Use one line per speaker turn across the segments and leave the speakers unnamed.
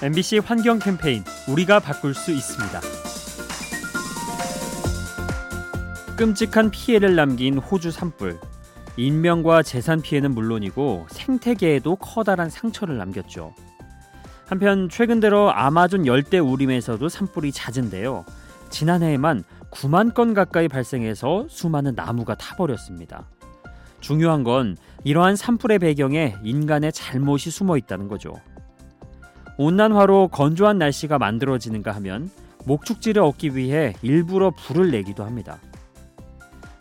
MBC 환경 캠페인 우리가 바꿀 수 있습니다. 끔찍한 피해를 남긴 호주 산불. 인명과 재산 피해는 물론이고 생태계에도 커다란 상처를 남겼죠. 한편 최근 들어 아마존 열대 우림에서도 산불이 잦은데요. 지난해에만 9만 건 가까이 발생해서 수많은 나무가 타버렸습니다. 중요한 건 이러한 산불의 배경에 인간의 잘못이 숨어 있다는 거죠. 온난화로 건조한 날씨가 만들어지는가 하면 목축지를 얻기 위해 일부러 불을 내기도 합니다.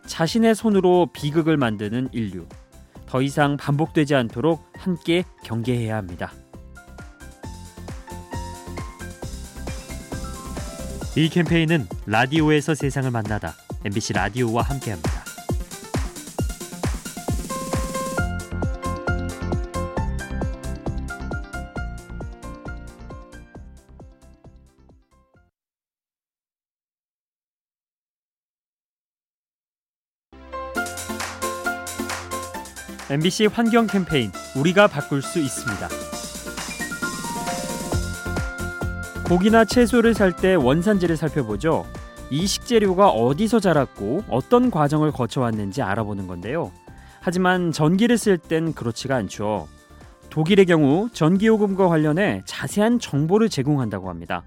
자신의 손으로 비극을 만드는 인류. 더 이상 반복되지 않도록 함께 경계해야 합니다. 이 캠페인은 라디오에서 세상을 만나다 MBC 라디오와 함께합니다. MBC 환경 캠페인 우리가 바꿀 수 있습니다. 고기나 채소를 살 때 원산지를 살펴보죠. 이 식재료가 어디서 자랐고 어떤 과정을 거쳐왔는지 알아보는 건데요. 하지만 전기를 쓸 땐 그렇지가 않죠. 독일의 경우 전기요금과 관련해 자세한 정보를 제공한다고 합니다.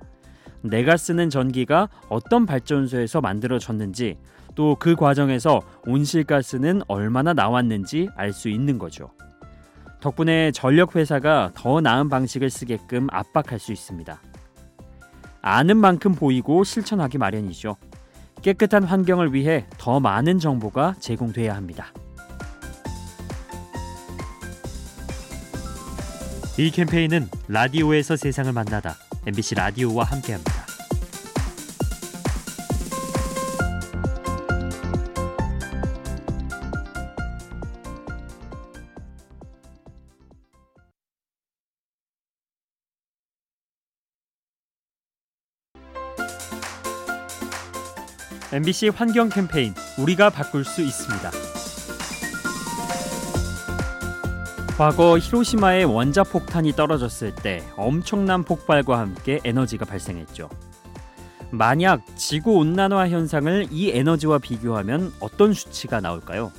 내가 쓰는 전기가 어떤 발전소에서 만들어졌는지 또 그 과정에서 온실가스는 얼마나 나왔는지 알 수 있는 거죠. 덕분에 전력 회사가 더 나은 방식을 쓰게끔 압박할 수 있습니다. 아는 만큼 보이고 실천하기 마련이죠. 깨끗한 환경을 위해 더 많은 정보가 제공돼야 합니다. 이 캠페인은 라디오에서 세상을 만나다 MBC 라디오와 함께합니다. MBC 환경 캠페인 우리가 바꿀 수 있습니다. 과거 히로시마에 원자폭탄이 떨어졌을 때 엄청난 폭발과 함께 에너지가 발생했죠. 만약 지구 온난화 현상을 이 에너지와 비교하면 어떤 수치가 나올까요?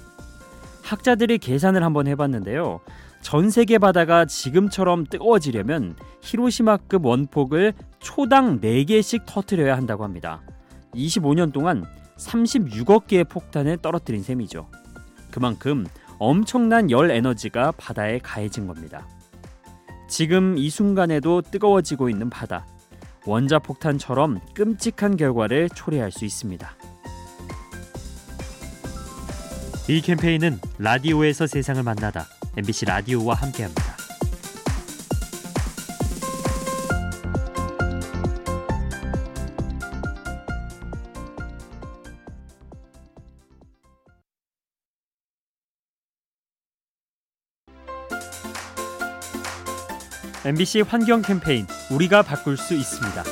학자들이 계산을 한번 해봤는데요. 전 세계 바다가 지금처럼 뜨거워지려면 히로시마급 원폭을 초당 4개씩 터트려야 한다고 합니다. 25년 동안 36억 개의 폭탄을 떨어뜨린 셈이죠. 그만큼 엄청난 열 에너지가 바다에 가해진 겁니다. 지금 이 순간에도 뜨거워지고 있는 바다. 원자 폭탄처럼 끔찍한 결과를 초래할 수 있습니다. 이 캠페인은 라디오에서 세상을 만나다 MBC 라디오와 함께합니다. MBC 환경 캠페인 우리가 바꿀 수 있습니다.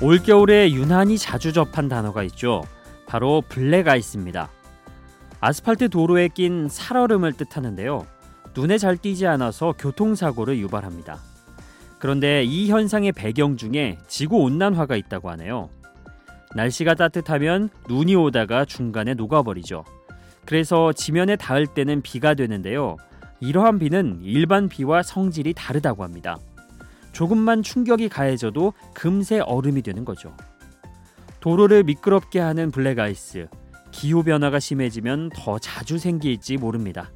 올겨울에 유난히 자주 접한 단어가 있죠. 바로 블랙아이스입니다. 아스팔트 도로에 낀 살얼음을 뜻하는데요. 눈에 잘 띄지 않아서 교통사고를 유발합니다. 그런데 이 현상의 배경 중에 지구 온난화가 있다고 하네요. 날씨가 따뜻하면 눈이 오다가 중간에 녹아버리죠. 그래서 지면에 닿을 때는 비가 되는데요. 이러한 비는 일반 비와 성질이 다르다고 합니다. 조금만 충격이 가해져도 금세 얼음이 되는 거죠. 도로를 미끄럽게 하는 블랙아이스. 기후 변화가 심해지면 더 자주 생길지 모릅니다.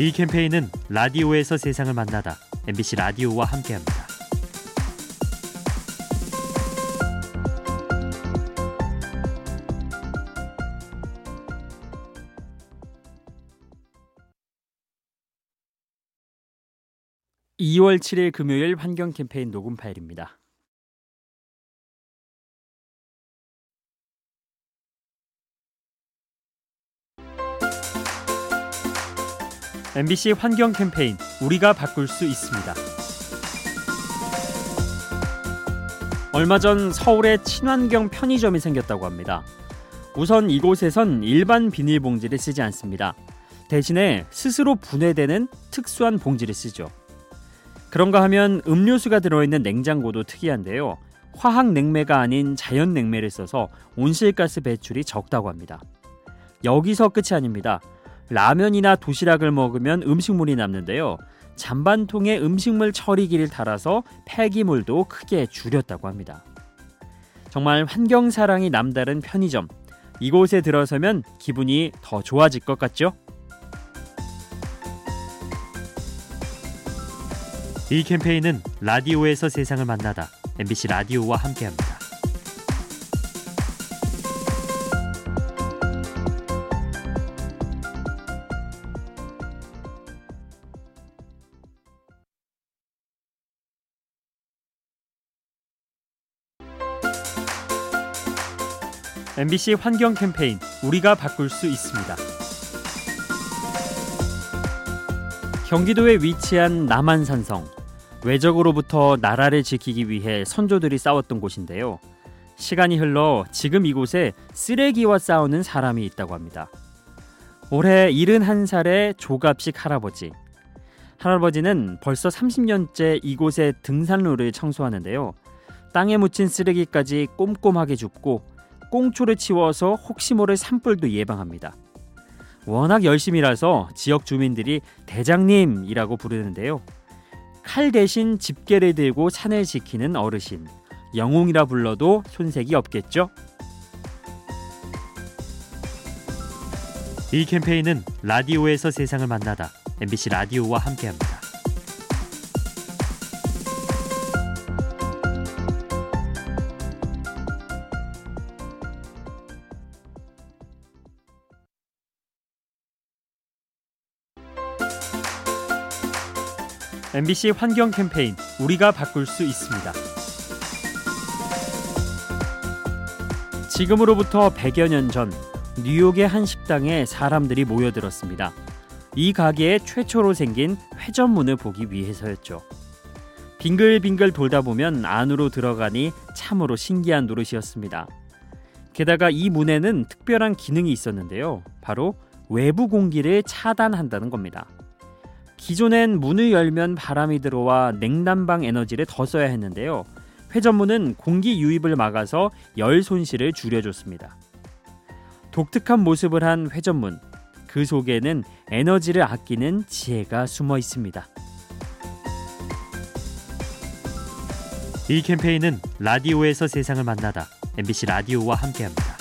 이 캠페인은 라디오에서 세상을 만나다 MBC 라디오와 함께합니다. 2월 7일 금요일 환경 캠페인 녹음 파일입니다. MBC 환경 캠페인 우리가 바꿀 수 있습니다. 얼마 전 서울에 친환경 편의점이 생겼다고 합니다. 우선 이곳에선 일반 비닐봉지를 쓰지 않습니다. 대신에 스스로 분해되는 특수한 봉지를 쓰죠. 그런가 하면 음료수가 들어있는 냉장고도 특이한데요. 화학 냉매가 아닌 자연 냉매를 써서 온실가스 배출이 적다고 합니다. 여기서 끝이 아닙니다. 라면이나 도시락을 먹으면 음식물이 남는데요. 잔반통에 음식물 처리기를 달아서 폐기물도 크게 줄였다고 합니다. 정말 환경 사랑이 남다른 편의점. 이곳에 들어서면 기분이 더 좋아질 것 같죠? 이 캠페인은 라디오에서 세상을 만나다 MBC 라디오와 함께합니다. MBC 환경 캠페인 우리가 바꿀 수 있습니다. 경기도에 위치한 남한산성 외적으로부터 나라를 지키기 위해 선조들이 싸웠던 곳인데요. 시간이 흘러 지금 이곳에 쓰레기와 싸우는 사람이 있다고 합니다. 올해 71살의 조갑식 할아버지. 할아버지는 벌써 30년째 이곳에 등산로를 청소하는데요. 땅에 묻힌 쓰레기까지 꼼꼼하게 줍고 꽁초를 치워서 혹시 모를 산불도 예방합니다. 워낙 열심히라서 지역 주민들이 대장님이라고 부르는데요. 칼 대신 집게를 들고 산을 지키는 어르신. 영웅이라 불러도 손색이 없겠죠? 이 캠페인은 라디오에서 세상을 만나다 MBC 라디오와 함께합니다. MBC 환경 캠페인 우리가 바꿀 수 있습니다. 지금으로부터 100여 년 전 뉴욕의 한 식당에 사람들이 모여들었습니다. 이 가게에 최초로 생긴 회전문을 보기 위해서였죠. 빙글빙글 돌다 보면 안으로 들어가니 참으로 신기한 노릇이었습니다. 게다가 이 문에는 특별한 기능이 있었는데요. 바로 외부 공기를 차단한다는 겁니다. 기존엔 문을 열면 바람이 들어와 냉난방 에너지를 더 써야 했는데요. 회전문은 공기 유입을 막아서 열 손실을 줄여줬습니다. 독특한 모습을 한 회전문. 그 속에는 에너지를 아끼는 지혜가 숨어 있습니다. 이 캠페인은 라디오에서 세상을 만나다 MBC 라디오와 함께합니다.